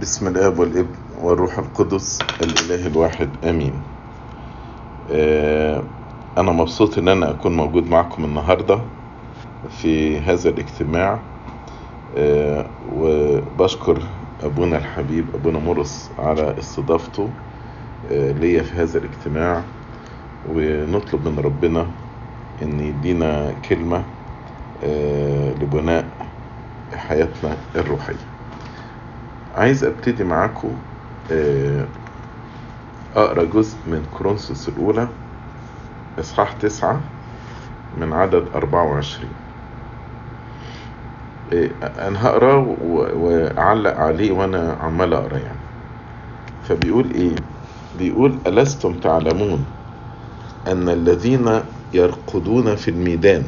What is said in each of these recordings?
بسم الآب والابن والروح القدس الإله الواحد آمين. آه، أنا مبسوط إن أنا أكون موجود معكم النهارده في هذا الاجتماع. آه، وبشكر أبونا الحبيب أبونا مرس على استضافته آه، ليا في هذا الاجتماع. ونطلب من ربنا إن يدينا كلمة لبناء حياتنا الروحية. عايز أبتدي معاكم آه، أقرأ جزء من كورنثوس الأولى إصحاح تسعة من عدد 24 آه، أنا هقراه وأعلق عليه وأنا عمال أقرأ يعني. فبيقول إيه؟ بيقول ألستم تعلمون أن الذين يرقدون في الميدان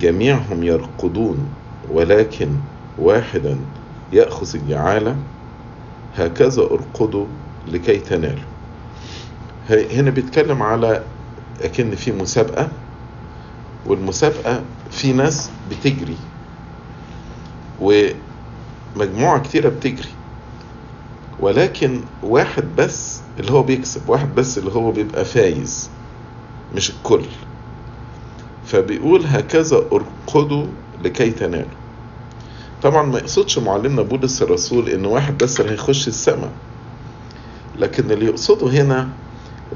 جميعهم يرقدون ولكن واحدا يأخذ الجعالة هكذا ارقدوا لكي تنالوا ه- هنا بيتكلم على أكن في مسابقة والمسابقة في ناس بتجري ومجموعة كتيرة بتجري ولكن واحد بس اللي هو بيكسب واحد بس اللي هو بيبقى فايز مش الكل. فبيقول هكذا ارقدوا لكي تنالوا طبعا ما يقصدش معلمنا بولس الرسول إن واحد بس اللي هيخش السماء. لكن اللي يقصده هنا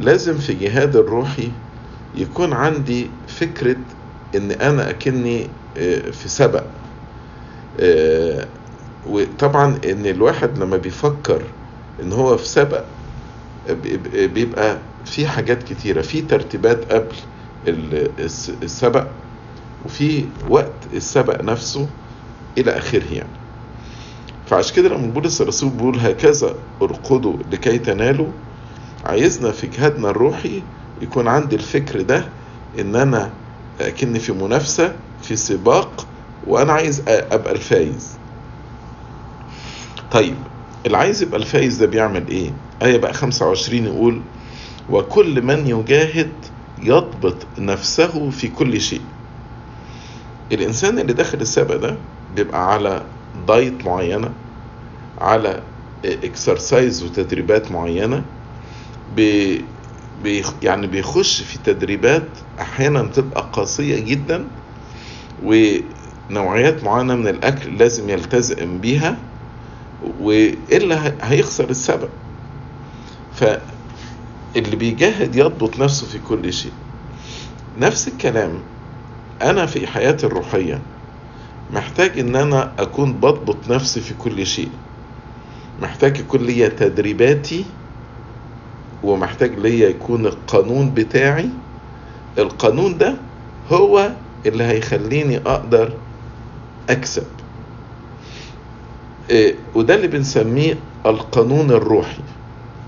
لازم في جهاد الروحي يكون عندي فكرة إن أنا أكني آه، في سبق آه، وطبعا إن الواحد لما بيفكر إن هو في سبق بيبقى- في حاجات كتيرة. في ترتيبات قبل ال- الس- السبق وفي وقت السبق نفسه. إلى آخره يعني. فعشان كده لما بولس الرسول بيقول هكذا ارقدوا لكي تنالوا عايزنا في جهادنا الروحي يكون عندي الفكر ده إن أنا أكن في منافسة في سباق وأنا عايز أبقى الفايز. طيب اللي عايز يبقى الفايز ده بيعمل إيه؟ آية بقى 25 يقول وكل من يجاهد يضبط نفسه في كل شيء. الإنسان اللي داخل السبق ده بيبقى على diet معينة على exercise وتدريبات معينة بي يعني بيخش في تدريبات أحيانا تبقى قاسية جدا ونوعيات معينة من الأكل لازم يلتزم بيها وإلا هيخسر السبق فاللي بيجاهد يضبط نفسه في كل شيء. نفس الكلام أنا في حياتي الروحية محتاج إن أنا أكون بضبط نفسي في كل شيء. محتاج يكون ليا تدريباتي ومحتاج ليا يكون القانون بتاعي. القانون ده هو اللي هيخليني أقدر أكسب. إيه، وده اللي بنسميه القانون الروحي.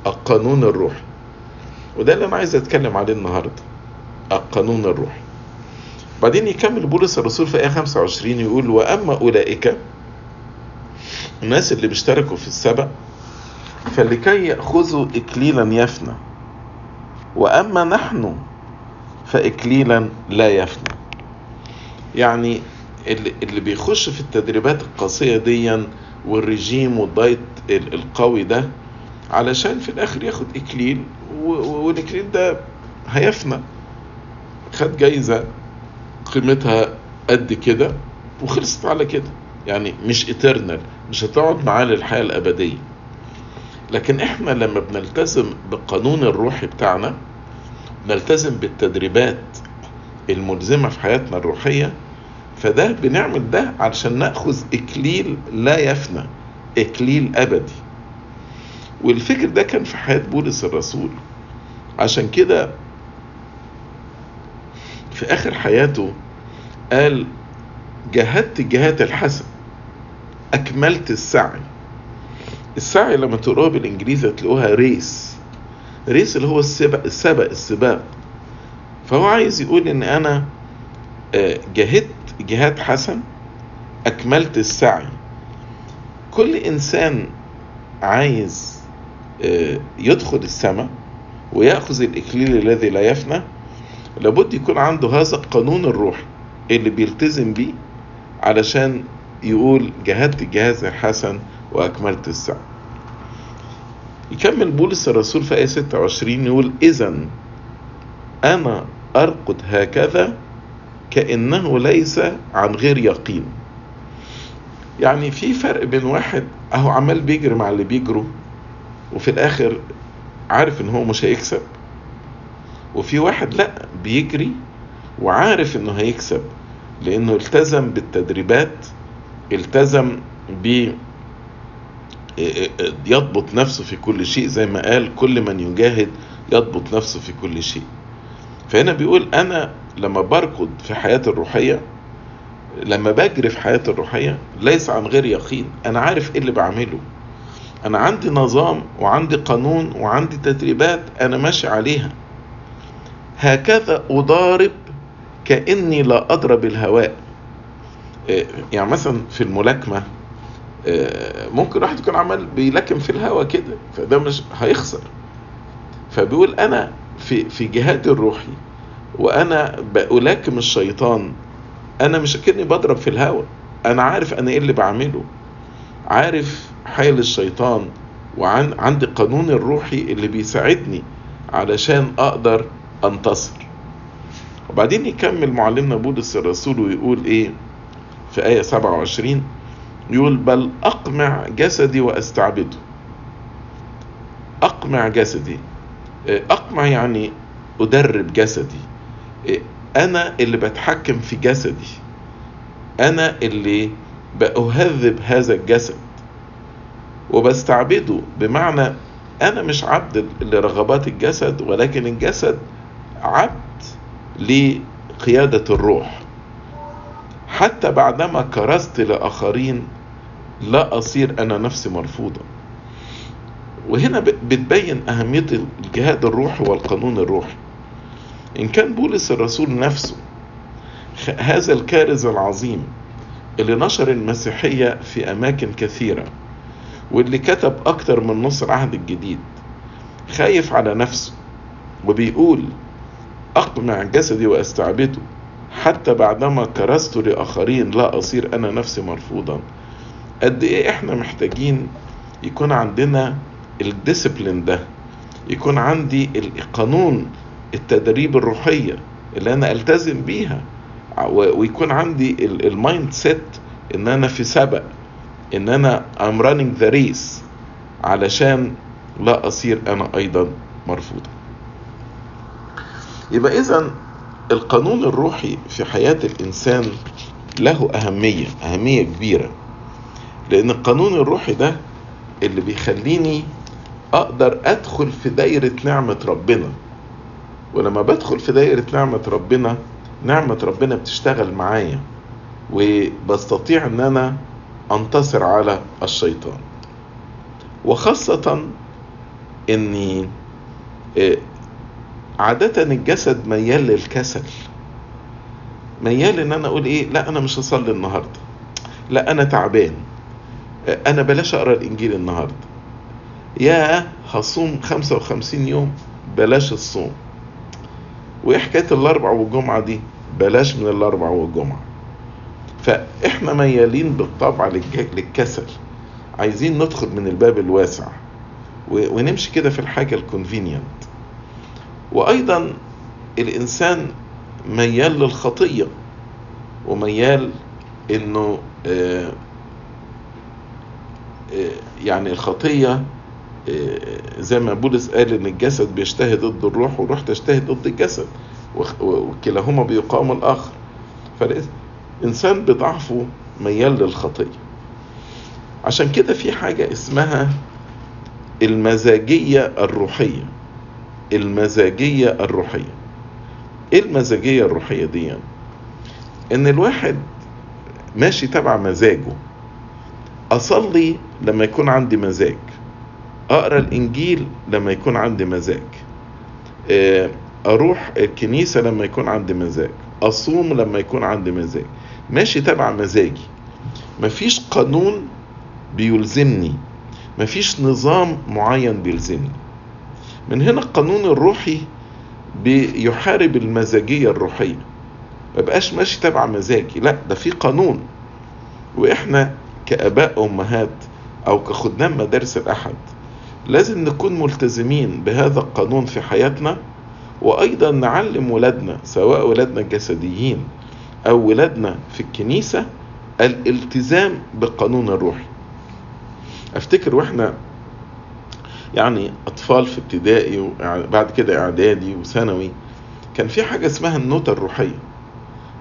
القانون الروحي. وده اللي أنا عايز أتكلم عليه النهارده. القانون الروحي. بعدين يكمل بولس الرسول في آية 25 يقول وأما أولئك الناس اللي بيشتركوا في السبق فلكي يأخذوا إكليلا يفنى. وأما نحن فإكليلا لا يفنى. يعني اللي, بيخش في التدريبات القاسية دي والرجيم والدايت ال- القوي ده علشان في الآخر ياخد إكليل والإكليل ده هيفنى. خد جايزة. قيمتها قد كده وخلصت على كده. يعني مش eternal مش هتقعد معاه للحياة الأبدية. لكن إحنا لما بنلتزم بالقانون الروحي بتاعنا نلتزم بالتدريبات الملزمة في حياتنا الروحية فده بنعمل ده علشان نأخذ إكليل لا يفنى إكليل أبدي. والفكر ده كان في حياة بولس الرسول. عشان كده في آخر حياته قال جاهدت الجهاد الحسن أكملت السعي. السعي لما تقروها بالإنجليزي هتلاقوها ريس ريس اللي هو السبق السبق السباق. فهو عايز يقول إن أنا آه، جاهدت جهاد حسن أكملت السعي. كل إنسان عايز آه، يدخل السماء ويأخذ الاكليل الذي لا يفنى لابد يكون عنده هذا القانون الروحي اللي بيلتزم بيه علشان يقول جهدت الجهاز الحسن وأكملت السعي يكمل بولس الرسول في آية 26 يقول إذا أنا أرقد هكذا كأنه ليس عن غير يقين. يعني في فرق بين واحد أهو عمال بيجري مع اللي بيجروا وفي الآخر عارف إن هو مش هيكسب. وفي واحد لا بيجري وعارف إنه هيكسب لأنه التزم بالتدريبات التزم ب يضبط نفسه في كل شيء زي ما قال كل من يجاهد يضبط نفسه في كل شيء. فهنا بيقول أنا لما بركض في حياتي الروحية لما بجري في حياتي الروحية ليس عن غير يقين أنا عارف إيه اللي بعمله. أنا عندي نظام وعندي قانون وعندي تدريبات أنا ماشي عليها. هكذا أضارب كأني لا أضرب الهواء. يعني مثلا في الملاكمة ممكن واحد يكون عمال بيلكم في الهواء كده فده مش هيخسر. فبيقول أنا في في جهادي الروحي وأنا بلاكم الشيطان أنا مش كأني بضرب في الهواء. أنا عارف أنا إيه اللي بعمله. عارف حيل الشيطان وعن عندي قانون الروحي اللي بيساعدني علشان أقدر انتصر وبعدين يكمل معلمنا بولس الرسول ويقول إيه؟ في آية 27 يقول بل أقمع جسدي وأستعبده. أقمع جسدي. أقمع يعني أدرب جسدي. أنا اللي بتحكم في جسدي. أنا اللي بأهذب هذا الجسد. وبستعبده بمعنى أنا مش عبد لرغبات الجسد ولكن الجسد عبد لقيادة الروح. حتى بعدما كرست لآخرين لا أصير أنا نفسي مرفوضا وهنا بتبين أهمية الجهاد الروحي والقانون الروحي. إن كان بولس الرسول نفسه هذا الكارز العظيم اللي نشر المسيحية في أماكن كثيرة واللي كتب أكتر من نص العهد الجديد خايف على نفسه وبيقول أقمع جسدي وأستعبده. حتى بعدما كرست لآخرين لا أصير أنا نفسي مرفوضا. قد إيه إحنا محتاجين يكون عندنا ال discipline ده؟ يكون عندي القانون التدريب الروحية اللي أنا ألتزم بيها. ويكون عندي ال mindset إن أنا في سبق إن أنا I'm running the race علشان لا أصير أنا أيضا مرفوضا. يبقى إذا القانون الروحي في حياة الإنسان له أهمية أهمية كبيرة. لأن القانون الروحي ده اللي بيخليني أقدر أدخل في دايرة نعمة ربنا. ولما بدخل في دايرة نعمة ربنا نعمة ربنا بتشتغل معايا وبستطيع إن أنا أنتصر على الشيطان. وخاصة إني عادة الجسد ميال للكسل. ميال إن أنا أقول إيه؟ لا أنا مش هصلي النهاردة. لا أنا تعبان. أنا بلاش أقرأ الإنجيل النهاردة. يا هصوم 55 يوم بلاش الصوم. وإيه حكاية الأربع والجمعة دي؟ بلاش من الأربع والجمعة. فإحنا ميالين بالطبع للكسل. عايزين ندخل من الباب الواسع. ونمشي كده في الحاجة ال convenient وأيضا الإنسان ميال للخطية وميال إنه آآ آآ يعني الخطية زي ما بولس قال إن الجسد بيجتهد ضد الروح والروح تجتهد ضد الجسد وكلاهما بيقاوم الآخر. فالانسان بضعفه ميال للخطية. عشان كده في حاجة اسمها المزاجية الروحية. المزاجية الروحية. إيه المزاجية الروحية دي إن الواحد ماشي تبع مزاجه. أصلي لما يكون عندي مزاج. أقرأ الإنجيل لما يكون عندي مزاج. أروح الكنيسة لما يكون عندي مزاج. أصوم لما يكون عندي مزاج. ماشي تبع مزاجي. مفيش قانون بيلزمني. مفيش نظام معين بيلزمني. من هنا القانون الروحي بيحارب المزاجية الروحية. مبقاش ماشي تبع مزاجي لا ده في قانون. وإحنا كآباء أمهات أو كخدام مدارس الأحد لازم نكون ملتزمين بهذا القانون في حياتنا وأيضا نعلم ولادنا سواء ولادنا الجسديين أو ولادنا في الكنيسة الالتزام بالقانون الروحي. أفتكر وإحنا يعني أطفال في ابتدائي وبعد كده إعدادي وثانوي كان في حاجة اسمها النوتة الروحية.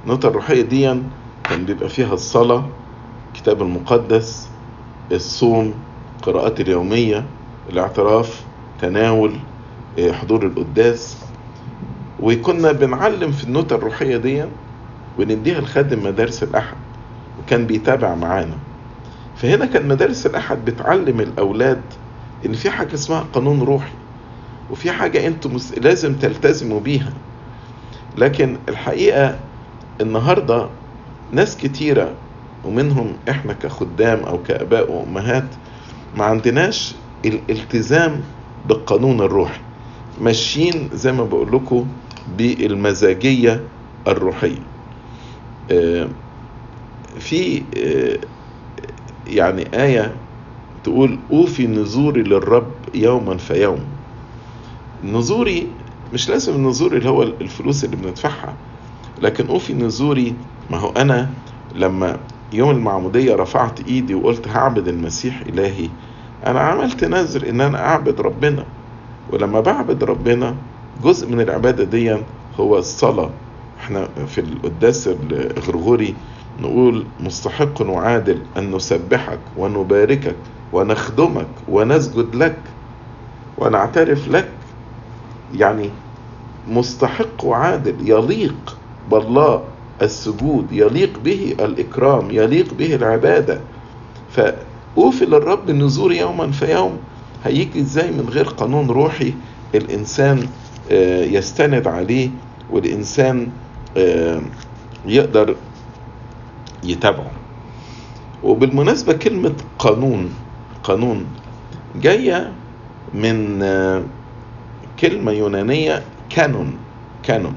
النوتة الروحية دي كان بيبقى فيها الصلاة الكتاب المقدس الصوم قراءات اليومية الاعتراف تناول حضور القداس. وكنا بنعلم في النوتة الروحية دي ونديها لخادم مدارس الأحد وكان بيتابع معانا. فهنا كان مدارس الأحد بتعلم الأولاد إن في حاجة اسمها قانون روحي وفي حاجة أنتم لازم تلتزموا بيها. لكن الحقيقة النهاردة ناس كتيرة ومنهم إحنا كخدام أو كآباء وأمهات ما عندناش الالتزام بالقانون الروحي. ماشيين زي ما بقول لكم بالمزاجية الروحية. في يعني آية تقول أوفي نذوري للرب يوما فيوم. نذوري مش لازم النذور اللي هو الفلوس اللي بندفعها لكن أوفي نذوري ما هو أنا لما يوم المعمودية رفعت إيدي وقلت هعبد المسيح إلهي أنا عملت نذر إن أنا أعبد ربنا. ولما بعبد ربنا جزء من العبادة دي هو الصلاة. إحنا في القداس الغرغوري نقول مستحق وعادل أن نسبحك ونباركك ونخدمك ونسجد لك ونعترف لك. يعني مستحق وعادل يليق بالله السجود يليق به الإكرام يليق به العبادة. فأوفي للرب النذور يوما فيوم هيجي إزاي من غير قانون روحي؟ الإنسان يستند عليه والإنسان يقدر يتابعه وبالمناسبة كلمة قانون قانون جاية من كلمة يونانية κανών κανών.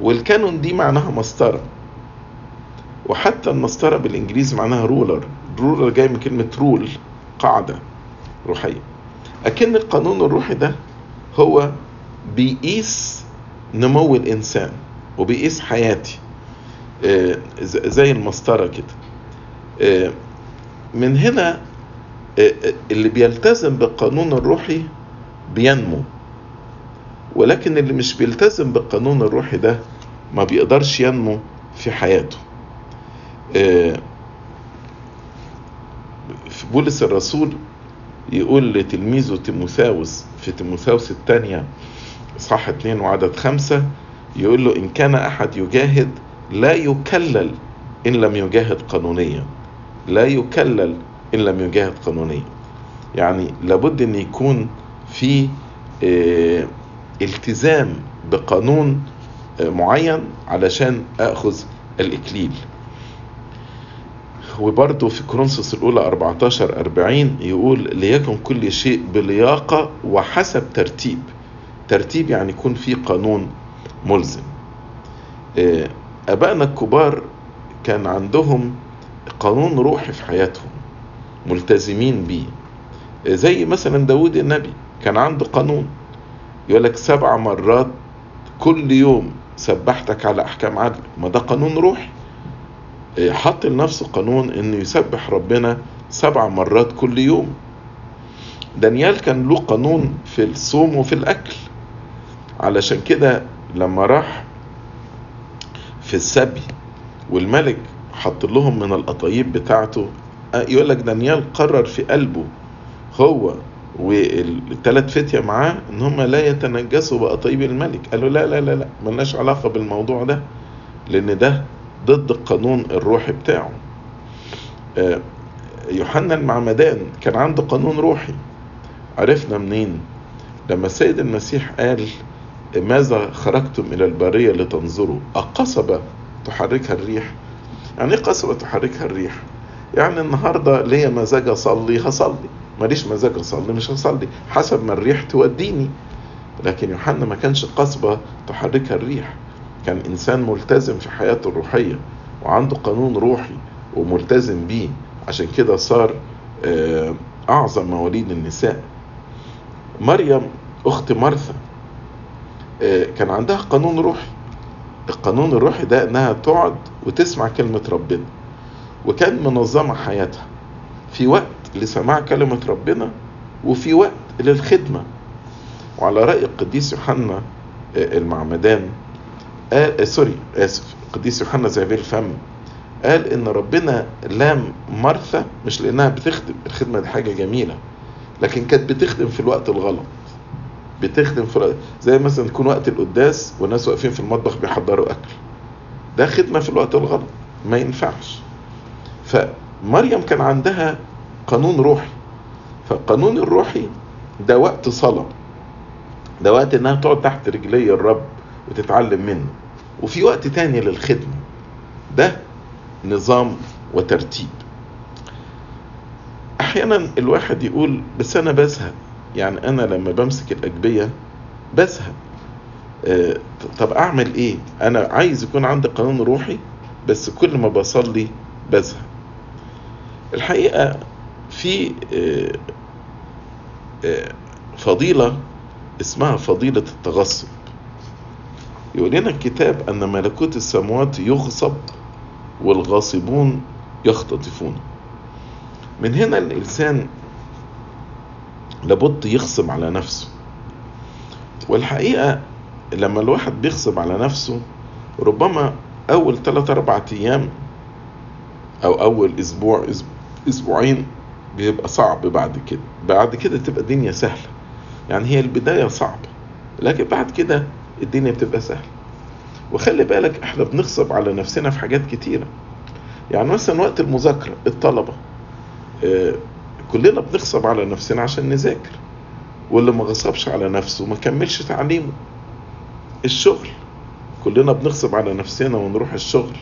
وال κανών دي معناها مسطرة. وحتى المسطرة بالإنجليزي معناها ruler ruler جاي من كلمة rule قاعدة روحية. أكن القانون الروحي ده هو بيقيس نمو الإنسان وبيقيس حياتي. زي المسطرة كده. من هنا اللي بيلتزم بالقانون الروحي بينمو. ولكن اللي مش بيلتزم بالقانون الروحي ده ما بيقدرش ينمو في حياته. في بولس الرسول يقول لتلميذه تيموثاوس في تيموثاوس الثانية إصحاح 2 وعدد خمسة يقول له إن كان أحد يجاهد لا يكلل إن لم يجاهد قانونيا. لا يكلل إن لم يجاهد قانونيا. يعني لابد أن يكون في آه التزام بقانون آه معين علشان أخذ الإكليل. وبرضه في كورنثوس الأولى 14 40 يقول ليكن كل شيء بلياقة وحسب ترتيب. ترتيب يعني يكون في قانون ملزم. أبائنا الكبار كان عندهم قانون روحي في حياتهم ملتزمين بيه. زي مثلا داود النبي كان عنده قانون يقول لك سبع مرات كل يوم سبحتك على أحكام عدل. ما ده قانون روحي؟ حط لنفسه قانون إنه يسبح ربنا سبع مرات كل يوم. دانيال كان له قانون في الصوم وفي الأكل. علشان كده لما راح في السبي والملك حط لهم من القطايب بتاعته. يقول لك دانيال قرر في قلبه هو والثلاث فتية معاه إن هم لا يتنجسوا بقطايب الملك. قالوا لا لا لا لا ملناش علاقة بالموضوع ده لأن ده ضد القانون الروحي بتاعه. يوحنا المعمدان كان عنده قانون روحي. عرفنا منين؟ لما السيد المسيح قال ماذا خرجتم إلى البرية لتنظروا؟ القصبة تحركها الريح. يعني إيه قصبة تحركها الريح؟ يعني النهاردة ليا مزاج أصلي هصلي. ماليش مزاج أصلي مش هصلي. حسب ما الريح توديني. لكن يوحنا ما كانش قصبة تحركها الريح. كان إنسان ملتزم في حياته الروحية وعنده قانون روحي وملتزم بيه. عشان كده صار آه، أعظم مواليد النساء. مريم أخت مرثا كان عندها قانون روحي. القانون الروحي ده إنها تقعد وتسمع كلمة ربنا وكان منظمة حياتها. في وقت لسماع كلمة ربنا وفي وقت للخدمة. وعلى رأي القديس يوحنا آه، المعمدان آه سوري آسف القديس يوحنا زابيل الفم قال إن ربنا لام مرثا مش لأنها بتخدم الخدمة دي حاجة جميلة لكن كانت بتخدم في الوقت الغلط. بتخدم في زي مثلا يكون وقت القداس والناس واقفين في المطبخ بيحضروا أكل. ده خدمة في الوقت الغلط ما ينفعش. فمريم كان عندها قانون روحي. فالقانون الروحي ده وقت صلاة. ده وقت إنها تقعد تحت رجلي الرب وتتعلم منه. وفي وقت تاني للخدمة. ده نظام وترتيب. أحيانا الواحد يقول بس أنا بزهق. يعني أنا لما بمسك الاجبية بزهق. آه، طب أعمل إيه؟ أنا عايز يكون عندي قانون روحي بس كل ما بصلي بزهق. الحقيقة في آه، آه، فضيلة اسمها فضيلة التغصب. يقول لنا الكتاب أن ملكوت السماوات يغصب والغاصبون يختطفون. من هنا الإنسان لابد يغصب على نفسه. والحقيقة لما الواحد بيغصب على نفسه ربما أول 3 أربعة أيام أو أول أسبوع أسبوعين بيبقى صعب بعد كده. بعد كده تبقى الدنيا سهلة. يعني هي البداية صعبة لكن بعد كده الدنيا بتبقى سهلة. وخلي بالك إحنا بنغصب على نفسنا في حاجات كتيرة. يعني مثلا وقت المذاكرة الطلبة آه كلنا بنغصب على نفسنا عشان نذاكر واللي ما غصبش على نفسه ما كملش تعليمه. الشغل كلنا بنغصب على نفسنا ونروح الشغل.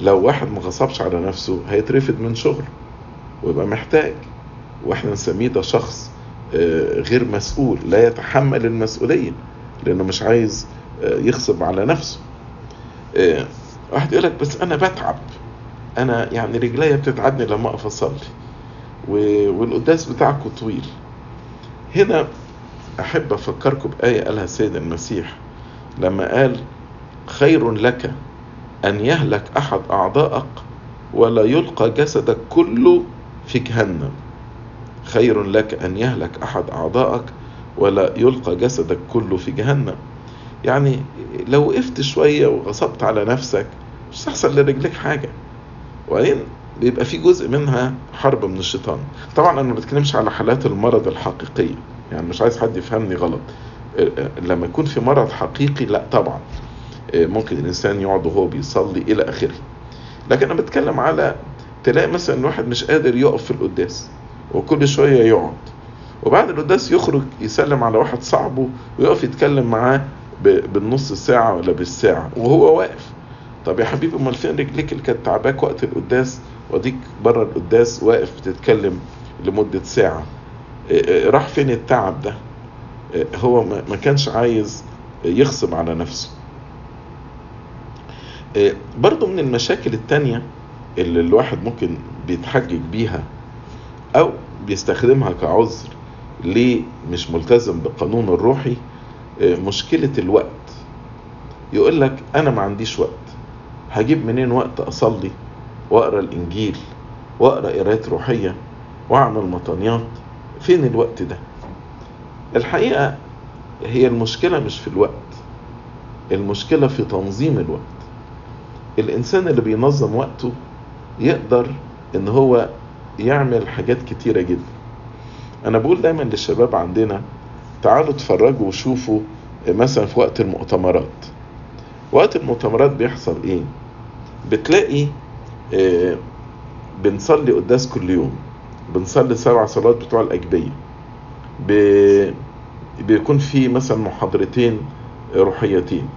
لو واحد ما غصبش على نفسه هيترفد من شغله ويبقى محتاج وإحنا نسميه ده شخص غير مسؤول لا يتحمل المسؤولية لأنه مش عايز يغصب على نفسه. واحد يقول لك بس أنا بتعب أنا يعني رجليا بتتعبني لما أقف أصلي. والقداس بتاعكم طويل. هنا أحب أفكركم بآية قالها السيد المسيح لما قال خير لك أن يهلك أحد أعضائك ولا يلقى جسدك كله في جهنم. خير لك أن يهلك أحد أعضائك ولا يلقى جسدك كله في جهنم. يعني لو وقفت شوية وغصبت على نفسك مش هتحصل لرجلك حاجة. وبعدين بيبقى في جزء منها حرب من الشيطان. طبعا أنا ما بتكلمش على حالات المرض الحقيقية يعني مش عايز حد يفهمني غلط. لما يكون في مرض حقيقي لا طبعا. ممكن الإنسان يقعد وهو بيصلي إلى آخره. لكن أنا بتكلم على تلاقي مثلا الواحد مش قادر يقف في القداس وكل شوية يقعد. وبعد القداس يخرج يسلم على واحد صاحبه ويقف يتكلم معاه بالنص ساعة ولا بالساعة وهو واقف. طب يا حبيبي أمال فين رجليك اللي كانت تعباك وقت القداس؟ واديك بره القداس واقف بتتكلم لمدة ساعة. راح فين التعب ده؟ هو ما كانش عايز يغصب على نفسه. برضو من المشاكل التانية اللي الواحد ممكن بيتحجج بيها أو بيستخدمها كعذر ليه مش ملتزم بالقانون الروحي مشكلة الوقت. يقول لك أنا ما عنديش وقت هجيب منين وقت أصلي؟ واقرأ الإنجيل واقرأ قراءات روحية واعمل مطانيات. فين الوقت ده؟ الحقيقة هي المشكلة مش في الوقت المشكلة في تنظيم الوقت. الإنسان اللي بينظم وقته يقدر إن هو يعمل حاجات كتيرة جدا. أنا بقول دايما للشباب عندنا تعالوا اتفرجوا وشوفوا مثلا في وقت المؤتمرات. وقت المؤتمرات بيحصل إيه؟ بتلاقي بنصلي قداس كل يوم. بنصلي سبع صلوات بتوع الأجبية. بيكون في مثلا محاضرتين روحيتين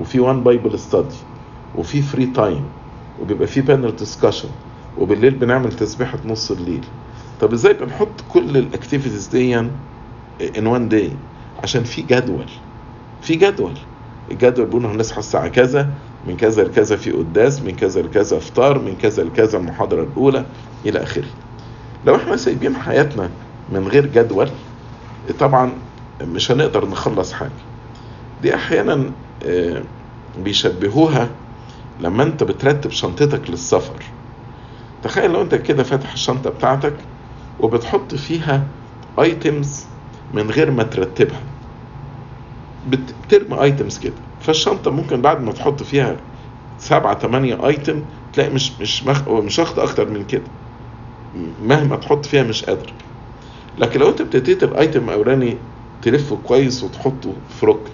وفي one Bible study وفي free time وبيبقى في panel discussion وبالليل بنعمل تسبيحة نص الليل. طب إزاي بنحط كل ال activities دي in one day عشان في جدول. في جدول. الجدول بيقول هنصحى الساعة كذا من كذا لكذا في قداس من كذا لكذا افطار من كذا لكذا المحاضرة الأولى إلى آخره. لو إحنا سايبين حياتنا من غير جدول طبعا مش هنقدر نخلص حاجة. دي أحيانا آه، بيشبهوها لما أنت بترتب شنطتك للسفر. تخيل لو أنت كده فاتح الشنطة بتاعتك وبتحط فيها items من غير ما ترتبها. بت- بترمي items كده. فالشنطة ممكن بعد ما تحط فيها سبعة تمانية item تلاقي مش مش مخ... مش واخد أكتر من كده. مهما تحط فيها مش قادر. لكن لو أنت ابتديت ال item الاولاني تلفه كويس وتحطه في ركن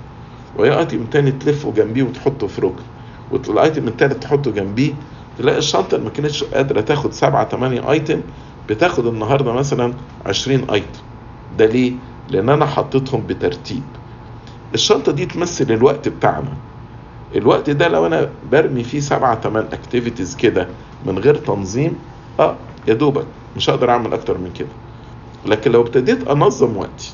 وهي item تاني تلفه جنبيه وتحطه في ركن وال item التالت تحطه جنبيه تلاقي الشنطة اللي ما كانتش قادرة تاخد سبعة تمانية item بتاخد النهاردة مثلا عشرين item ده ليه؟ لأن أنا حطيتهم بترتيب. الشنطة دي تمثل الوقت بتاعنا. الوقت ده لو أنا برمي فيه سبعة تمن activities كده من غير تنظيم آه يا دوبك مش هقدر أعمل أكتر من كده. لكن لو ابتديت أنظم وقتي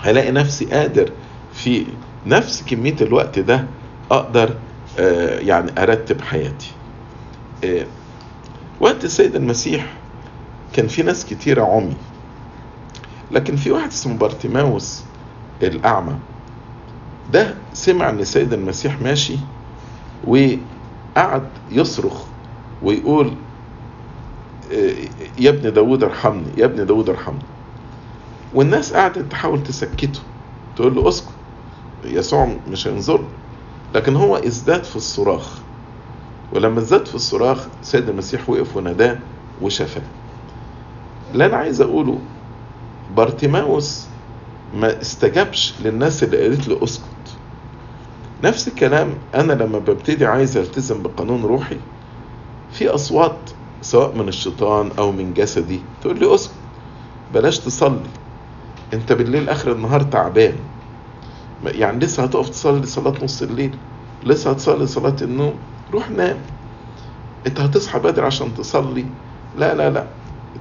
هلاقي نفسي قادر في نفس كمية الوقت ده أقدر آه يعني أرتب حياتي. آه وقت السيد المسيح كان في ناس كتيرة عمي. لكن في واحد اسمه بارتيماوس الأعمى. ده سمع إن السيد المسيح ماشي وقعد يصرخ ويقول آه، يا ابن داود ارحمني يا ابن داود ارحمني. والناس قعدت تحاول تسكته تقول له اسكت يسوع مش هينظر. لكن هو ازداد في الصراخ. ولما ازداد في الصراخ السيد المسيح وقف وناداه وشفاه. اللي أنا عايز أقوله بارتيماوس ما استجابش للناس اللي قالت له اسكت. نفس الكلام أنا لما ببتدي عايز ألتزم بقانون روحي في أصوات سواء من الشيطان أو من جسدي تقول لي اسكت بلاش تصلي. أنت بالليل آخر النهار تعبان. يعني لسه هتقف تصلي صلاة نص الليل لسه هتصلي صلاة النوم روح نام. أنت هتصحى بدري عشان تصلي؟ لا لا لا.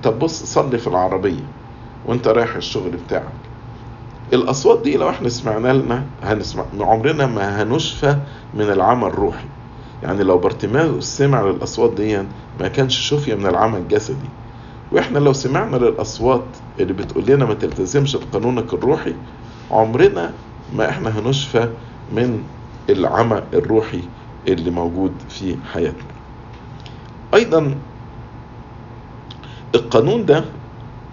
طب بص صلي في العربية وأنت رايح الشغل بتاعك. الأصوات دي لو إحنا سمعنا لنا هنسمع عمرنا ما هنشفى من العمى الروحي. يعني لو بارتيماوس سمع للأصوات دي ما كانش شفي من العمى الجسدي. وإحنا لو سمعنا للأصوات اللي بتقول لنا ما تلتزمش بقانونك الروحي عمرنا ما إحنا هنشفى من العمى الروحي اللي موجود في حياتنا. أيضا القانون ده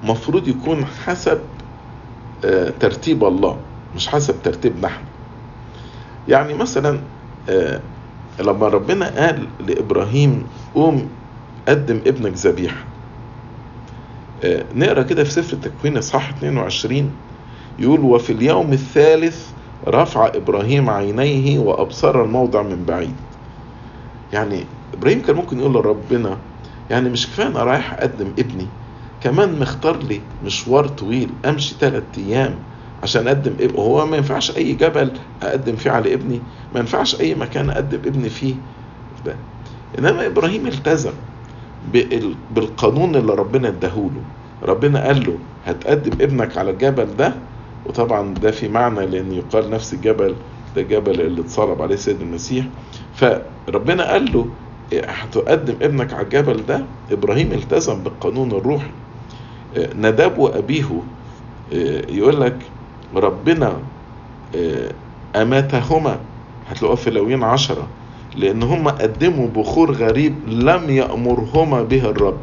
مفروض يكون حسب ترتيب الله مش حسب ترتيبنا إحنا يعني مثلا آه، لما ربنا قال لإبراهيم قوم قدم ابنك ذبيحة. آه، نقرأ كده في سفر التكوين إصحاح 22 يقول وفي اليوم الثالث رفع إبراهيم عينيه وأبصر الموضع من بعيد. يعني إبراهيم كان ممكن يقول لربنا يعني مش كفاية أنا رايح أقدم ابني كمان مختار لي مشوار طويل أمشي ثلاث أيام عشان أقدم ابني وهو ما ينفعش أي جبل أقدم فيه على ابني ما ينفعش أي مكان أقدم ابني فيه. ده. إنما إبراهيم التزم بال- بالقانون اللي ربنا اداهوله. ربنا قال له هتقدم ابنك على الجبل ده وطبعا ده في معنى لأن يقال نفس الجبل ده الجبل اللي اتصلب عليه سيد المسيح. فربنا قال له هتقدم ابنك على الجبل ده. إبراهيم التزم بالقانون الروحي. نداب وأبيه يقول لك ربنا أماتهما. هتلاقوها في لوين عشرة. لأن هم قدموا بخور غريب لم يأمرهما به الرب.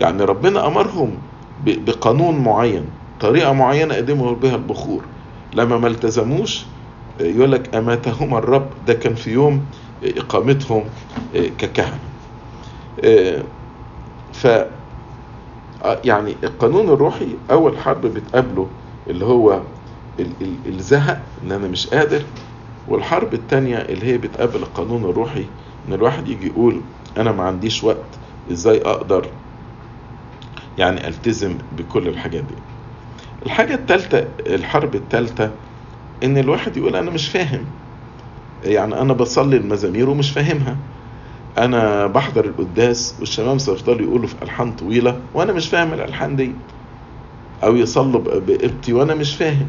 يعني ربنا أمرهم ب- بقانون معين طريقة معينة قدموا بها البخور. لما ما التزموش يقول لك أماتهما الرب. ده كان في يوم إقامتهم ككهنة. ف يعني القانون الروحي أول حرب بتقابله اللي هو ال- ال- الزهق إن أنا مش قادر. والحرب التانية اللي هي بتقابل القانون الروحي إن الواحد يجي يقول أنا ما عنديش وقت إزاي أقدر يعني ألتزم بكل الحاجات دي. الحاجة التالتة الحرب التالتة إن الواحد يقول أنا مش فاهم. يعني أنا بصلي المزامير ومش فاهمها. أنا بحضر القداس والشمامسة يفضلوا يقولوا في ألحان طويلة وأنا مش فاهم الألحان دي. أو يصلوا بقبطي وأنا مش فاهم.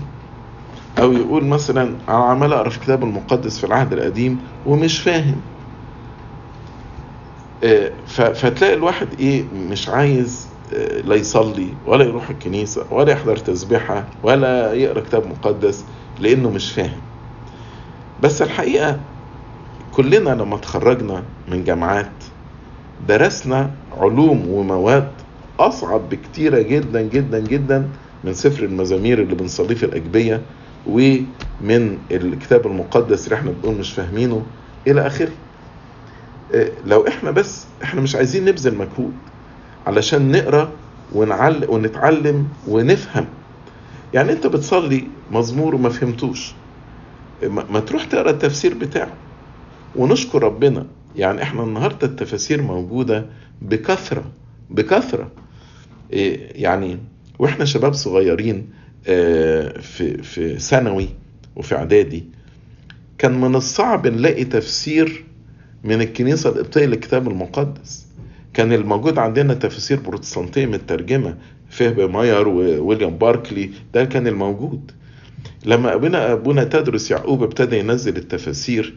أو يقول مثلا أنا عمال أقرأ في الكتاب المقدس في العهد القديم ومش فاهم. آه، فتلاقي الواحد إيه مش عايز آه، لا يصلي ولا يروح الكنيسة ولا يحضر تسبيحة ولا يقرأ كتاب مقدس لأنه مش فاهم. بس الحقيقة كلنا لما اتخرجنا من جامعات درسنا علوم ومواد أصعب بكتيرة جدا جدا جدا من سفر المزامير اللي بنصليه في الأجبية ومن الكتاب المقدس اللي إحنا بنقول مش فاهمينه إلى آخره. آه، لو إحنا بس إحنا مش عايزين نبذل مجهود علشان نقرأ ونعل ونتعلم ونفهم. يعني أنت بتصلي مزمور وما فهمتوش. ما تروح تقرأ التفسير بتاعه. ونشكر ربنا. يعني إحنا النهارده التفاسير موجودة بكثرة بكثرة. إيه، يعني وإحنا شباب صغيرين آه، في في ثانوي وفي إعدادي كان من الصعب نلاقي تفسير من الكنيسة القبطيه للكتاب المقدس. كان الموجود عندنا تفاسير بروتستانتية مترجمه فيه ماير وويليام باركلي ده كان الموجود. لما أبونا أبونا تدرس يعقوب ابتدى ينزل التفاسير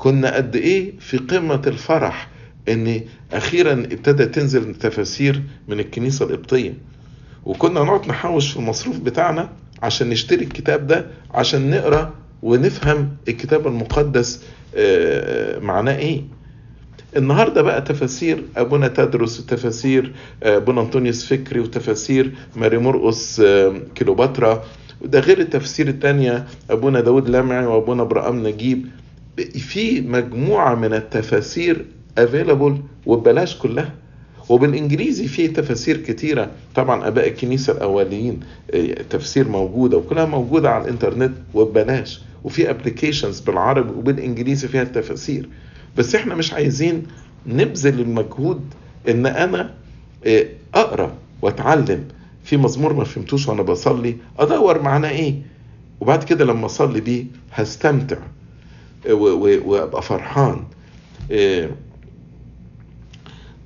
كنا قد إيه في قمة الفرح إن أخيرا ابتدى تنزل تفاسير من الكنيسة القبطية. وكنا نقعد نحوش في المصروف بتاعنا عشان نشتري الكتاب ده عشان نقرأ ونفهم الكتاب المقدس آه، معناه إيه. النهارده بقى تفاسير أبونا تدرس وتفاسير آه، أبونا أنطونيوس فكري وتفاسير ماري مرقس آه، كيلوباترا وده غير التفسير التانية أبونا داود لمعي وأبونا إبراهام نجيب. في مجموعة من التفاسير افيلابل وببلاش كلها. وبالإنجليزي في تفاسير كتيرة. طبعا أباء الكنيسة الأوليين آه، تفسير موجودة وكلها موجودة على الإنترنت وببلاش. وفي ابلكيشنز بالعربي وبالإنجليزي فيها التفاسير. بس إحنا مش عايزين نبذل المجهود إن أنا آه، أقرأ وأتعلم. في مزمور ما فهمتوش وأنا بصلي أدور معناه إيه؟ وبعد كده لما أصلي بيه هستمتع. وأبقى فرحان. آه،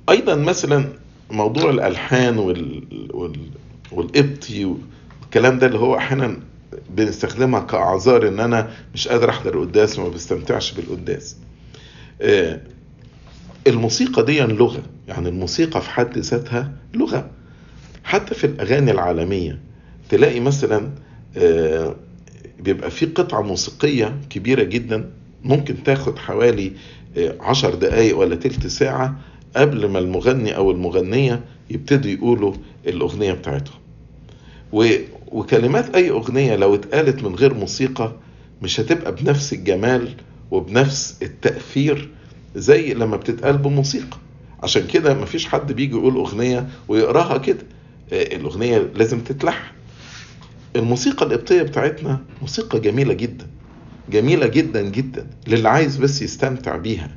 أيضا مثلا موضوع الألحان وال... وال... والقبطي والكلام ده اللي هو أحيانا بنستخدمها كأعذار إن أنا مش قادر أحضر القداس وما بستمتعش بالقداس. آه، الموسيقى دي لغة يعني الموسيقى في حد ذاتها لغة. حتى في الأغاني العالمية تلاقي مثلا بيبقى في قطعة موسيقية كبيرة جدا ممكن تاخد حوالي آه، عشر دقايق ولا تلت ساعة قبل ما المغني أو المغنية يبتدوا يقولوا الأغنية بتاعتهم. وكلمات أي أغنية لو اتقالت من غير موسيقى مش هتبقى بنفس الجمال وبنفس التأثير زي لما بتتقال بموسيقى. عشان كده مفيش حد بيجي يقول أغنية ويقراها كده. آه، الأغنية لازم تتلحن. الموسيقى القبطيه بتاعتنا موسيقى جميلة جدا. جميلة جدا جدا للي عايز بس يستمتع بيها.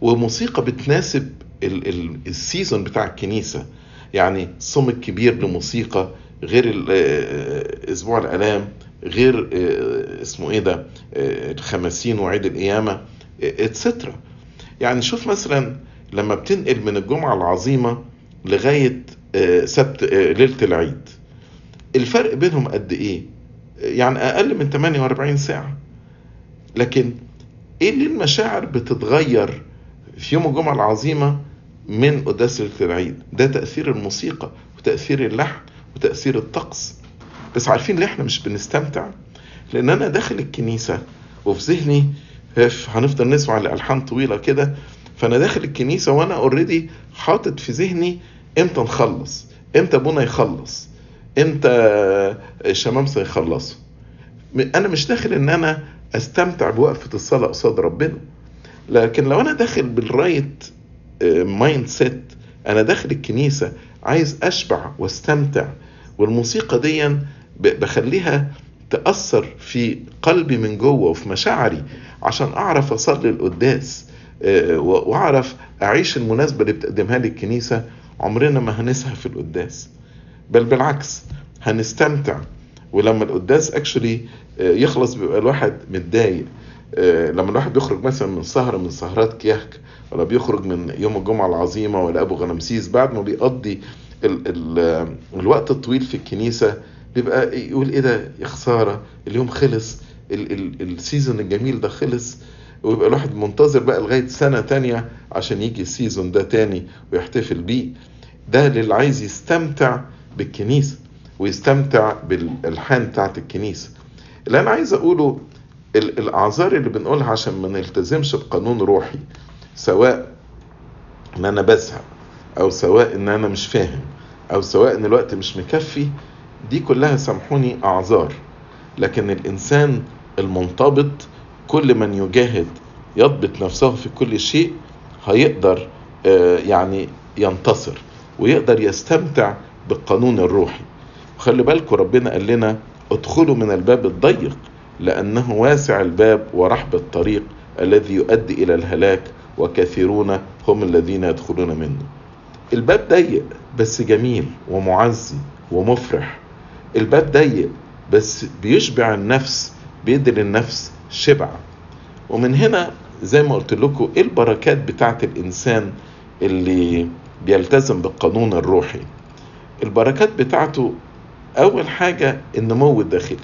وموسيقى بتناسب ال- ال- السيزون بتاع الكنيسة. يعني الصوم الكبير لموسيقى غير ال- آه، أسبوع الألام غير آه، اسمه إيه ده آه، الخمسين وعيد القيامة اتسترا يعني شوف مثلا لما بتنقل من الجمعة العظيمة لغاية آه، سبت آه، ليلة العيد الفرق بينهم قد إيه؟ يعني أقل من 48 ساعة. لكن إيه اللي المشاعر بتتغير في يوم الجمعة العظيمة من قداس العيد ده تأثير الموسيقى وتأثير اللحن وتأثير الطقس. بس عارفين ليه إحنا مش بنستمتع؟ لأن أنا داخل الكنيسة وفي ذهني هنفضل نسمع لألحان طويلة كده. فأنا داخل الكنيسة وأنا already حاطط في ذهني إمتى نخلص؟ إمتى أبونا يخلص؟ إمتى الشمامسه يخلصوا أنا مش داخل إن أنا أستمتع بوقفة الصلاة قصاد ربنا. لكن لو أنا داخل بال right mindset أنا داخل الكنيسة عايز أشبع وأستمتع. والموسيقى دي بخليها تأثر في قلبي من جوه وفي مشاعري عشان أعرف أصلي القداس آه، وأعرف أعيش المناسبة اللي بتقدمها لي الكنيسة. عمرنا ما هنسهى في القداس. بل بالعكس هنستمتع. ولما القداس اكشولي يخلص بيبقى الواحد متضايق. آه، لما الواحد بيخرج مثلا من سهرة من سهرات كيهك ولا بيخرج من يوم الجمعة العظيمة ولا أبو غنمسيس بعد ما بيقضي ال ال الوقت الطويل في الكنيسة بيبقى يقول إيه ده؟ يا خسارة اليوم خلص ال- ال- ال season الجميل ده خلص. ويبقى الواحد منتظر بقى لغاية سنة تانية عشان يجي ال season ده تاني ويحتفل بيه. ده للي عايز يستمتع بالكنيسة ويستمتع بالألحان بتاعت الكنيسة. اللي أنا عايز أقوله ال- الأعذار اللي بنقولها عشان ما نلتزمش بقانون روحي سواء إن أنا بزهق أو سواء إن أنا مش فاهم أو سواء إن الوقت مش مكفي دي كلها سامحوني أعذار. لكن الإنسان المنضبط كل من يجاهد يضبط نفسه في كل شيء هيقدر آه، يعني ينتصر ويقدر يستمتع بالقانون الروحي. وخلي بالكم ربنا قال لنا ادخلوا من الباب الضيق لأنه واسع الباب ورحب الطريق الذي يؤدي إلى الهلاك وكثيرون هم الذين يدخلون منه. الباب ضيق بس جميل ومعزي ومفرح. الباب ضيق بس بيشبع النفس بيدي للنفس شبع. ومن هنا زي ما قلت لكم إيه البركات بتاعت الإنسان اللي بيلتزم بالقانون الروحي؟ البركات بتاعته أول حاجة النمو الداخلي.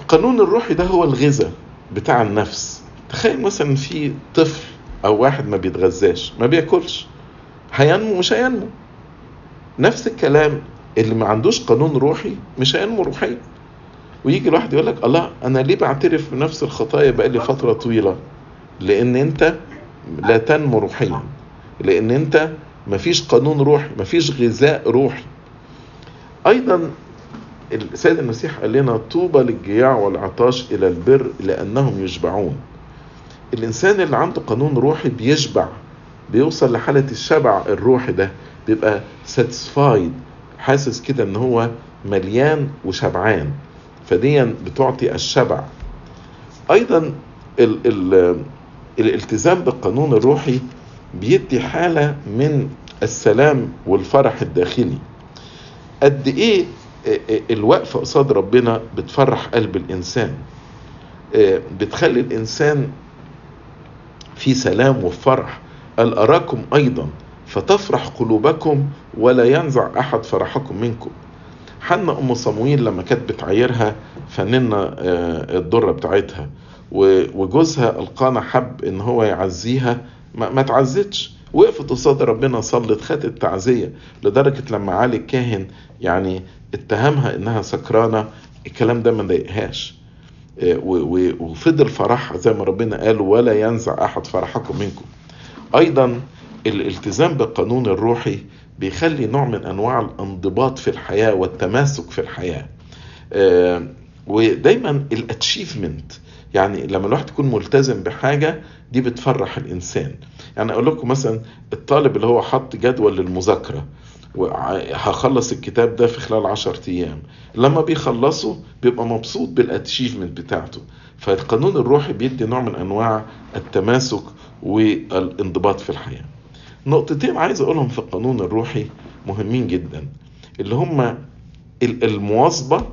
القانون الروحي ده هو الغذاء بتاع النفس. تخيل مثلا في طفل أو واحد ما بيتغذاش ما بياكلش هينمو مش هينمو. نفس الكلام اللي ما عندوش قانون روحي مش هينمو روحيا. ويجي الواحد يقول لك الله أنا ليه بعترف بنفس الخطايا بقالي فترة طويلة؟ لأن أنت لا تنمو روحيا. لأن أنت مفيش قانون روحي مفيش غذاء روحي. أيضا السيد المسيح قال لنا طوبى للجياع والعطاش إلى البر لأنهم يشبعون. الإنسان اللي عنده قانون روحي بيشبع بيوصل لحالة الشبع الروحي ده بيبقى satisfied حاسس كده إن هو مليان وشبعان. فديا بتعطي الشبع. أيضا ال ال الالتزام بالقانون الروحي بيدي حالة من السلام والفرح الداخلي. قد إيه الوقفة قصاد ربنا بتفرح قلب الإنسان. بتخلي الإنسان في سلام وفرح. قال أراكم أيضا فتفرح قلوبكم ولا ينزع أحد فرحكم منكم. حنا أم صمويل لما كانت بتعايرها فننا الضرة بتاعتها وجوزها ألقانا حب إن هو يعزيها. ما, ما تعزتش. وقفت قصاد ربنا صلت خدت تعزية لدرجة لما علي الكاهن يعني اتهمها إنها سكرانة الكلام ده ما ضايقهاش. وفضل فرحها زي ما ربنا قال ولا ينزع أحد فرحكم منكم. أيضا الالتزام بالقانون الروحي بيخلي نوع من أنواع الانضباط في الحياة والتماسك في الحياة. ودايما ال achievement يعني لما الواحد يكون ملتزم بحاجة دي بتفرح الإنسان. يعني أقول لكم مثلا الطالب اللي هو حط جدول للمذاكرة وهخلص الكتاب ده في خلال عشر أيام. لما بيخلصه بيبقى مبسوط بال achievement بتاعته. فالقانون الروحي بيدي نوع من أنواع التماسك والانضباط في الحياة. نقطتين عايز أقولهم في القانون الروحي مهمين جدا. اللي هما المواظبة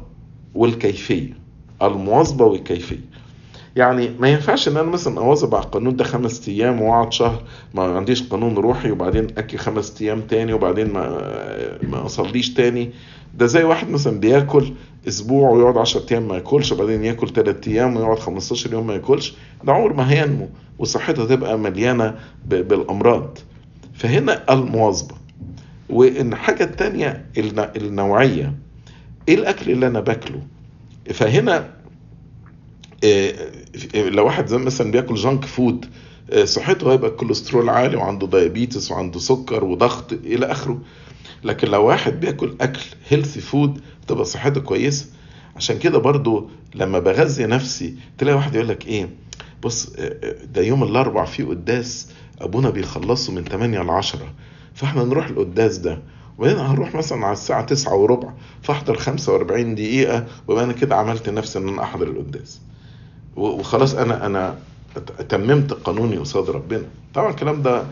والكيفية. المواظبة والكيفية. يعني ما ينفعش إن أنا مثلا أواظب على القانون ده خمس أيام وأقعد شهر ما عنديش قانون روحي وبعدين اكل خمس أيام تاني وبعدين ما ما أصليش تاني. ده زي واحد مثلا بياكل أسبوع ويقعد 10 أيام ما ياكلش وبعدين ياكل 3 أيام ويقعد 15 يوم ما ياكلش. ده عمر ما هينمو وصحته تبقى مليانة بالأمراض. فهنا المواظبة. والحاجة التانية النوعية إيه الأكل اللي أنا باكله؟ فهنا لو واحد زي مثلا بياكل junk food صحته هيبقى الكوليسترول عالي وعنده diabetes وعنده سكر وضغط إلى آخره. لكن لو واحد بياكل أكل healthy food تبقى صحته كويسة. عشان كده برضو لما بغذي نفسي تلاقي واحد يقول لك إيه بص ده يوم الاربع فيه قداس أبونا بيخلصه من 8 ل 10 فإحنا نروح القداس ده. وبعدين هنروح مثلا على الساعة تسعة وربع فأحضر 45 دقيقة ويبقى أنا كده عملت نفسي إن أنا أحضر القداس. وخلاص أنا أنا تممت قانوني قصاد ربنا. طبعا الكلام ده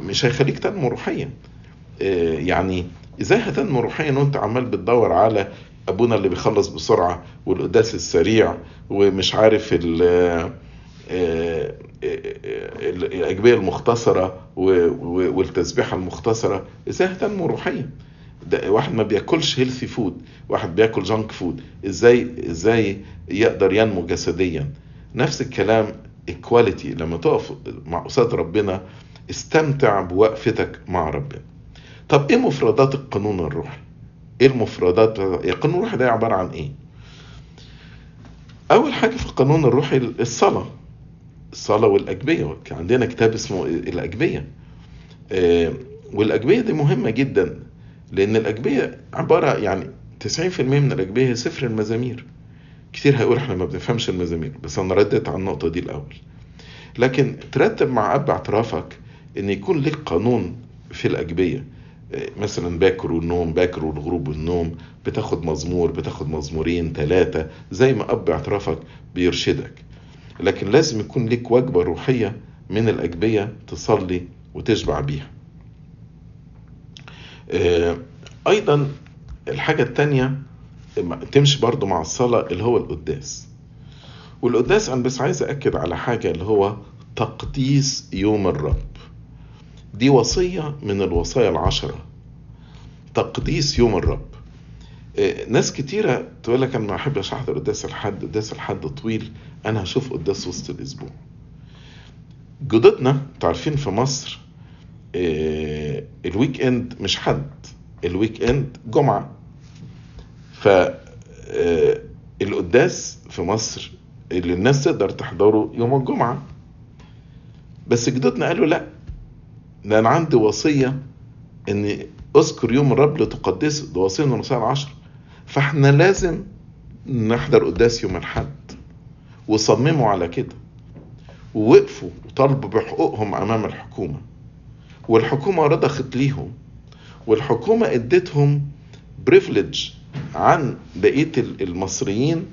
مش هيخليك تنمو روحيا. يعني إزاي هتنمو روحيا وأنت عمال بتدور على أبونا اللي بيخلص بسرعة والقداس السريع ومش عارف ال الأجبية المختصرة والتسبيحة المختصرة. إزاي هتنمو روحيا؟ ده واحد ما بياكلش healthy food واحد بياكل junk food إزاي إزاي يقدر ينمو جسديا؟ نفس الكلام ال quality لما تقف مع قصاد ربنا استمتع بوقفتك مع ربنا. طب إيه مفردات القانون الروحي؟ إيه المفردات القانون؟ الروحي ده عبارة عن إيه؟ أول حاجة في القانون الروحي الصلاة. الصلاة والأجبية. عندنا كتاب اسمه الأجبية. آه، والأجبية دي مهمة جدا لأن الأجبية عبارة يعني 90% من الأجبية هي سفر المزامير. كتير هيقول إحنا ما بنفهمش المزامير بس أنا ردت على النقطة دي الأول. لكن ترتب مع أب اعترافك إن يكون لك قانون في الأجبية. مثلا باكر والنوم باكر والغروب والنوم بتاخد مزمور بتاخد مزمورين ثلاثة زي ما أب اعترافك بيرشدك. لكن لازم يكون لك وجبة روحية من الأجبية تصلي وتشبع بيها. آه، أيضا الحاجة التانية تمشي برضو مع الصلاة اللي هو القداس. والقداس أنا بس عايز أكد على حاجة اللي هو تقديس يوم الرب. دي وصية من الوصايا العشرة. تقديس يوم الرب. إيه، ناس كتيرة تقول لك أنا ما أحبش أحضر قداس الحد قداس الحد طويل. أنا هشوف قداس وسط الأسبوع. جدودنا تعرفين في مصر إيه، ال weekend مش حد. ال weekend جمعة. ف إيه، القداس في مصر اللي الناس تقدر تحضره يوم الجمعة. بس جدودنا قالوا لا ده أنا عندي وصية إن اذكر يوم الرب لتقدسه ده وصية من الوصايا العشر فإحنا لازم نحضر قداس يوم الحد وصمموا على كده. ووقفوا وطالبوا بحقوقهم أمام الحكومة. والحكومة رضخت ليهم. والحكومة ادتهم بريفليج عن بقية المصريين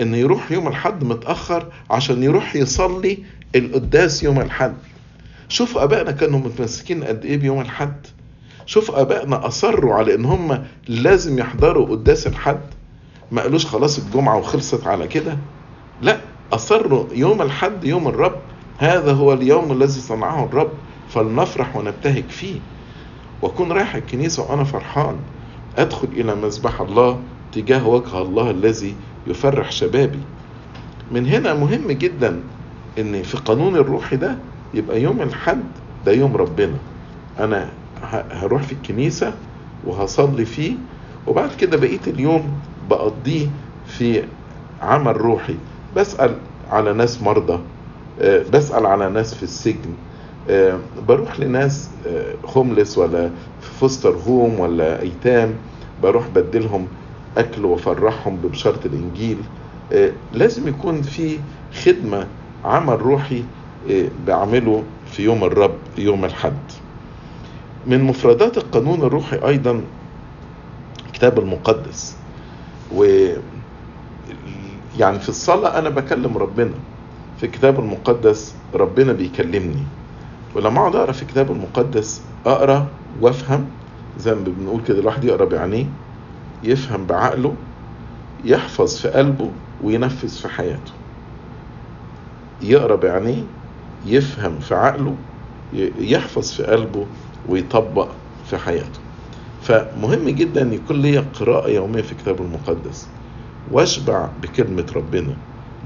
إن يروح يوم الحد متأخر عشان يروح يصلي القداس يوم الحد. شوف آبائنا كانوا متمسكين قد إيه بيوم الحد. شوف آبائنا أصروا على إن هم لازم يحضروا قداس الحد. ما قالوش خلاص الجمعة وخلصت على كده. لا أصروا يوم الحد يوم الرب. هذا هو اليوم الذي صنعه الرب فلنفرح ونبتهج فيه. واكون رايح الكنيسة وأنا فرحان. أدخل إلى مذبح الله تجاه وجه الله الذي يفرح شبابي. من هنا مهم جدا إن في قانون الروحي ده يبقى يوم الحد ده يوم ربنا. أنا هروح في الكنيسة وهصلي فيه وبعد كده بقية اليوم بقضيه في عمل روحي. بسأل على ناس مرضى بسأل على ناس في السجن. بروح لناس هوملس ولا في فوستر هوم ولا أيتام بروح بدلهم أكل وأفرحهم ببشارة الإنجيل. لازم يكون في خدمة عمل روحي بعمله في يوم الرب يوم الحد. من مفردات القانون الروحي أيضا الكتاب المقدس. و يعني في الصلاة أنا بكلم ربنا. في الكتاب المقدس ربنا بيكلمني. ولما اقعد اقرا في الكتاب المقدس أقرأ وأفهم زي ما بنقول كده الواحد يقرأ بعينيه يفهم بعقله يحفظ في قلبه وينفذ في حياته. يقرأ بعينيه يفهم في عقله يحفظ في قلبه ويطبق في حياته. فمهم جدا يكون لي قراءة يومية في الكتاب المقدس. وأشبع بكلمة ربنا.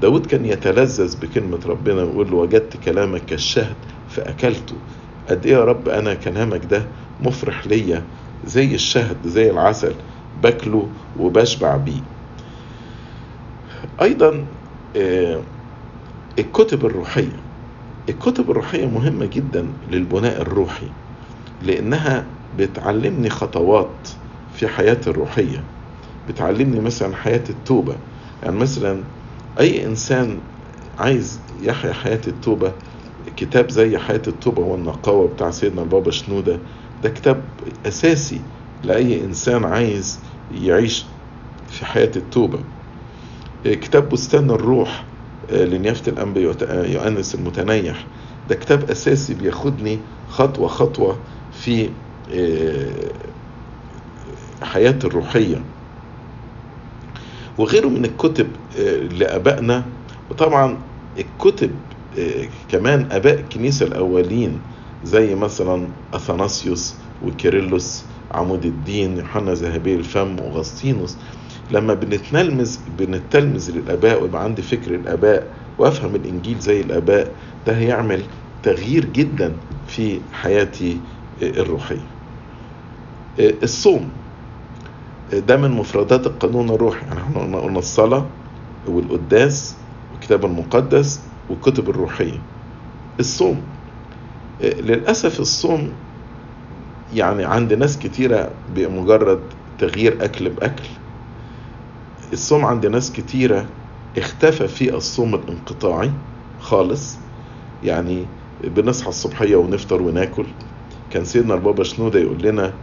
داود كان يتلذذ بكلمة ربنا ويقول له وجدت كلامك كالشهد فأكلته قد إيه يا رب أنا كلامك ده مفرح ليا زي الشهد زي العسل باكله وبشبع بيه. أيضا الكتب الروحية. الكتب الروحية مهمة جدا للبناء الروحي لأنها بتعلمني خطوات في حياتي الروحية. بتعلمني مثلا حياة التوبة. يعني مثلا أي إنسان عايز يحيا حياة التوبة كتاب زي حياة التوبة والنقاوة بتاع سيدنا البابا شنودة. ده كتاب أساسي لأي إنسان عايز يعيش في حياة التوبة كتاب بستان الروح لنيافة الأنبا يؤنس المتنيح. ده كتاب أساسي بياخدني خطوة خطوة في حياتي الروحية. وغيره من الكتب لأبائنا وطبعا الكتب كمان أباء الكنيسة الأولين زي مثلا أثناسيوس وكيرلس عمود الدين يوحنا ذهبي الفم وغسطينوس. لما بنتلمذ بنتلمذ للآباء ويبقى عندي فكر الآباء وأفهم الإنجيل زي الآباء ده هيعمل تغيير جدا في حياتي الروحية. الصوم. ده من مفردات القانون الروحي. يعني إحنا قلنا الصلاة والقداس والكتاب المقدس والكتب الروحية. الصوم للأسف الصوم يعني عند ناس كتيرة بمجرد تغيير أكل بأكل. الصوم عند ناس كتيرة اختفى في الصوم الانقطاعي خالص. يعني بنصحى الصبحية ونفطر وناكل. كان سيدنا البابا شنودة يقول لنا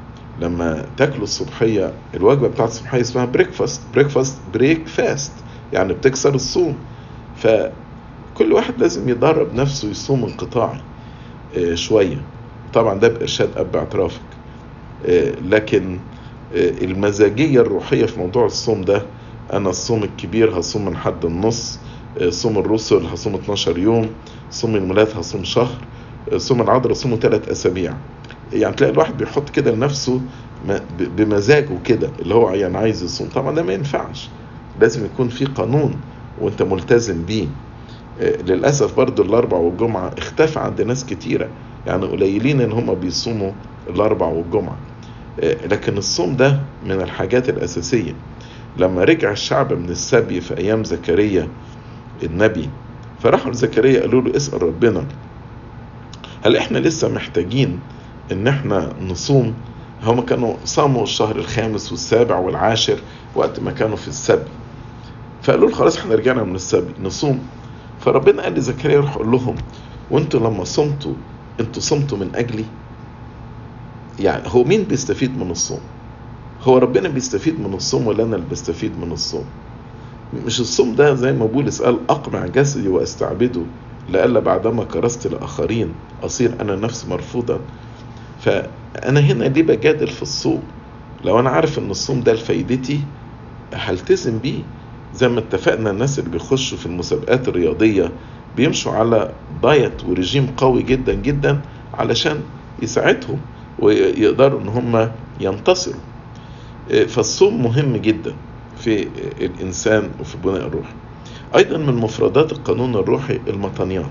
لما تاكلوا الصبحية الوجبة بتاعت الصبحية اسمها breakfast breakfast break fast يعني بتكسر الصوم. فكل واحد لازم يدرب نفسه يصوم انقطاعي شوية. طبعا ده بإرشاد أب اعترافك. لكن المزاجية الروحية في موضوع الصوم ده أنا الصوم الكبير هصوم من حد النص صوم الرسل هصوم 12 يوم صوم الميلاد هصوم شهر صوم العذراء صومه ثلاث أسابيع. يعني تلاقي الواحد بيحط كده لنفسه بمزاجه كده اللي هو يعني عايز يصوم. طبعا ده ما ينفعش. لازم يكون في قانون وأنت ملتزم بيه. للأسف برضو الأربع والجمعة اختفى عند ناس كتيرة. يعني قليلين إن هم بيصوموا الأربع والجمعة. لكن الصوم ده من الحاجات الأساسية. لما رجع الشعب من السبي في أيام زكريا النبي فراحوا لزكريا قالوا له اسأل ربنا هل إحنا لسه محتاجين إن إحنا نصوم؟ هم كانوا صاموا الشهر الخامس والسابع والعاشر وقت ما كانوا في السبي. فقالوا له خلاص إحنا رجعنا من السبي نصوم. فربنا قال لزكريا روح قول لهم وانتوا لما صمتوا أنتوا صمتوا من أجلي؟ يعني هو مين بيستفيد من الصوم؟ هو ربنا بيستفيد من الصوم ولا أنا اللي بستفيد من الصوم؟ مش الصوم ده زي ما بولس قال اقمع جسدي وأستعبده لئلا بعدما كرست الاخرين أصير أنا نفسي مرفوضا. فأنا هنا ليه بجادل في الصوم؟ لو أنا عارف إن الصوم ده لفايدتي هلتزم بيه. زي ما اتفقنا الناس اللي بيخشوا في المسابقات الرياضية بيمشوا على دايت ورجيم قوي جدا جدا علشان يساعدهم ويقدروا إن هم ينتصروا. فالصوم مهم جدا في الإنسان وفي بناء الروح أيضا من مفردات القانون الروحي المطنيات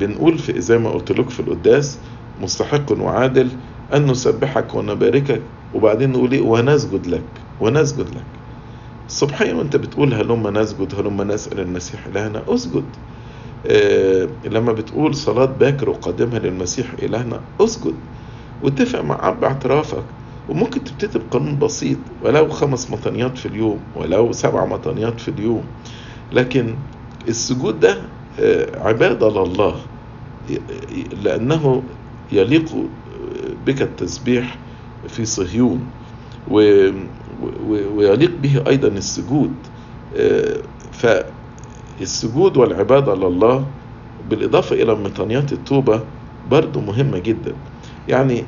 بنقول في زي ما قلت لكم في القداس مستحق وعادل أن نسبحك ونباركك وبعدين نقول إيه ونسجد لك ونسجد لك. الصبحية وانت بتقول هلما نسجد هلما نسأل المسيح إلهنا أسجد. آه لما بتقول صلاة باكر وقدمها للمسيح إلهنا أسجد. واتفق مع أب اعترافك. وممكن تبتدي بقانون بسيط ولو خمس مطنيات في اليوم ولو سبع مطنيات في اليوم. لكن السجود ده آه عبادة لله. لأنه يليق بك التسبيح في صهيون. و ويليق به أيضا السجود. فالسجود والعبادة لله بالإضافة إلى مطانيات التوبة برضو مهمة جدا. يعني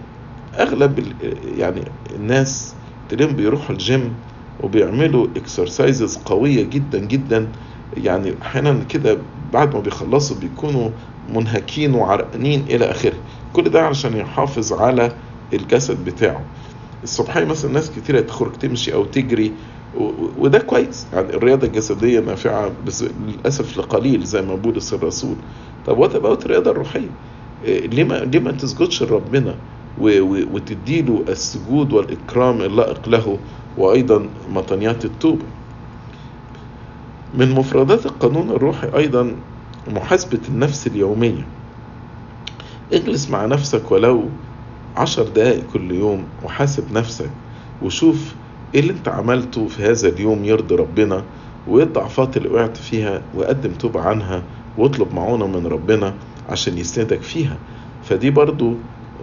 أغلب يعني الناس تلاقيهم بيروحوا الجيم وبيعملوا exercises قوية جدا جدا. يعني أحيانا كده بعد ما بيخلصوا بيكونوا منهكين وعرقانين إلى آخره. كل ده علشان يحافظ على الجسد بتاعه. الصبحية مثلا ناس كتيرة تخرج تمشي أو تجري وده كويس. يعني الرياضة الجسدية نافعة بس للأسف لقليل زي ما بولس الرسول. طب وات أباوت الرياضة الروحية؟ ليه ما ليه ما تسجدش لربنا وتديله السجود والإكرام اللائق له وأيضا مطنيات التوبة؟ من مفردات القانون الروحي أيضا محاسبة النفس اليومية. اجلس مع نفسك ولو عشر دقائق كل يوم وحاسب نفسك وشوف إيه اللي أنت عملته في هذا اليوم يرضي ربنا وإيه الضعفات اللي وقعت فيها وقدم توبة عنها واطلب معونة من ربنا عشان يسندك فيها. فدي برضو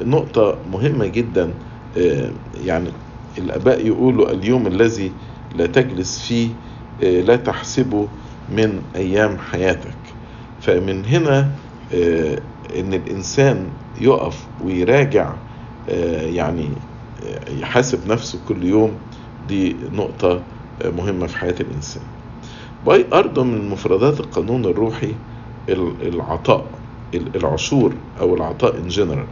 نقطة مهمة جدا يعني الآباء يقولوا اليوم الذي لا تجلس فيه لا تحسبه من أيام حياتك. فمن هنا إن الإنسان يقف ويراجع يعني يحاسب نفسه كل يوم. دي نقطة مهمة في حياة الإنسان. أيضا من مفردات القانون الروحي العطاء العشور أو العطاء إن جنرال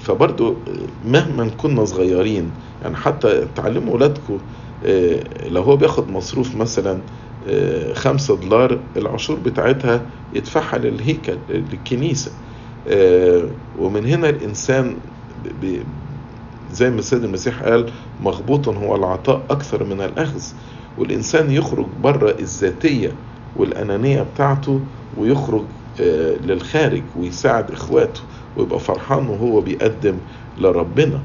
فبرضو مهما كنا صغيرين يعني حتى تعلموا ولادكم لو هو بياخد مصروف مثلا خمسة دولار العشور بتاعتها يدفعها للهيكل للكنيسة ومن هنا الإنسان زي ما السيد المسيح قال مغبوط هو العطاء أكثر من الأخذ. والإنسان يخرج بره الذاتية والأنانية بتاعته ويخرج للخارج ويساعد إخواته ويبقى فرحان وهو بيقدم لربنا.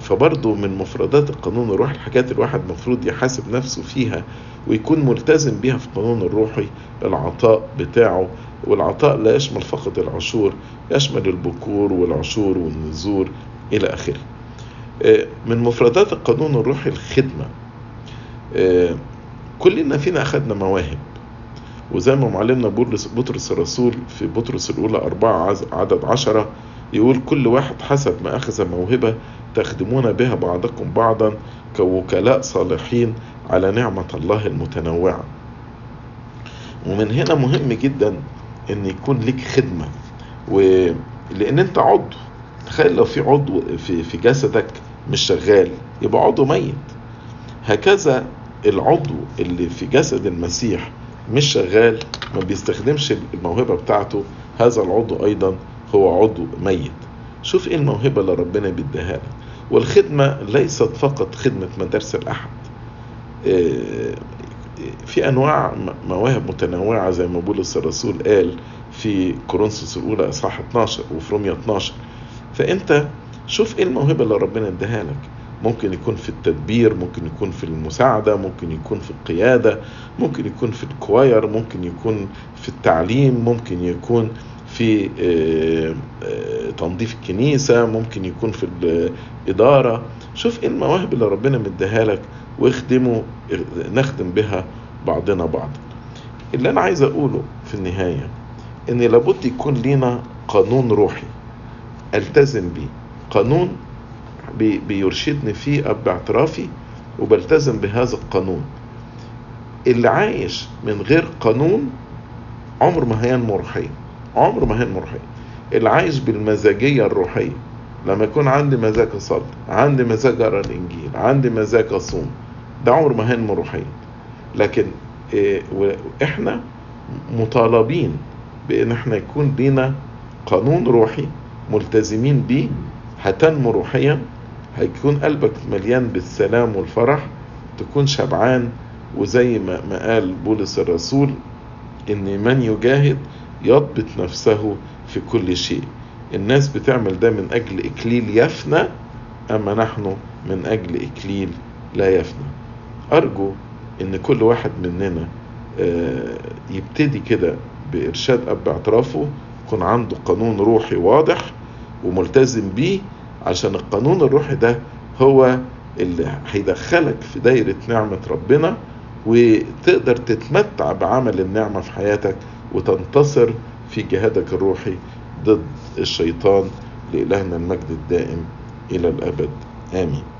فبرضه من مفردات القانون الروحي الحاجات الواحد المفروض يحاسب نفسه فيها ويكون ملتزم بيها في القانون الروحي العطاء بتاعه. والعطاء لا يشمل فقط العشور يشمل البكور والعشور والنذور إلى آخره. من مفردات القانون الروحي الخدمة كلنا فينا أخذنا مواهب. وزي ما معلمنا بطرس الرسول في بطرس الأولى أربعة عدد عشرة يقول كل واحد حسب ما أخذ موهبة تخدمون بها بعضكم بعضا كوكلاء صالحين على نعمة الله المتنوعة. ومن هنا مهم جدا إن يكون لك خدمة. ولان أنت عضو. تخيل لو في عضو في, في جسدك مش شغال يبقى عضو ميت. هكذا العضو اللي في جسد المسيح مش شغال ما بيستخدمش الموهبة بتاعته هذا العضو أيضا هو عضو ميت. شوف إيه الموهبة اللي ربنا بيديها لك. والخدمة ليست فقط خدمة مدارس الأحد. في أنواع مواهب متنوعة زي ما بولس الرسول قال في كورنثوس الأولى إصحاح 12 وفي روميا 12 فأنت شوف إيه الموهبة اللي ربنا اداها لك. ممكن يكون في التدبير ممكن يكون في المساعدة ممكن يكون في القيادة ممكن يكون في الكواير ممكن يكون في التعليم ممكن يكون في تنظيف الكنيسة ممكن يكون في الإدارة شوف إيه المواهب اللي ربنا مديها لك واخدمه نخدم بها بعضنا بعضا اللي أنا عايز أقوله في النهاية إن لابد يكون لينا قانون روحي ألتزم بيه. قانون بي بيرشدني فيه اب اعترافي وبلتزم بهذا القانون. اللي عايش من غير قانون عمر ما هينمو روحيا. عمر ما هينمو روحيا. اللي عايش بالمزاجية الروحية. لما يكون عندي مزاج اصلي عندي مزاج اقرا الإنجيل عندي مزاج أصوم ده عمر ما هينمو روحيا. لكن إيه إحنا مطالبين بإن إحنا يكون لينا قانون روحي ملتزمين بيه هتنمو روحيا هيكون قلبك مليان بالسلام والفرح تكون شبعان وزي ما, ما قال بولس الرسول إن من يجاهد يضبط نفسه في كل شيء. الناس بتعمل ده من أجل إكليل يفنى أما نحن من أجل إكليل لا يفنى. أرجو إن كل واحد مننا يبتدي كده بإرشاد أب اعترافه يكون عنده قانون روحي واضح وملتزم بيه عشان القانون الروحي ده هو اللي هيدخلك في دايرة نعمة ربنا وتقدر تتمتع بعمل النعمة في حياتك وتنتصر في جهادك الروحي ضد الشيطان لإلهنا المجد الدائم إلى الأبد. آمين.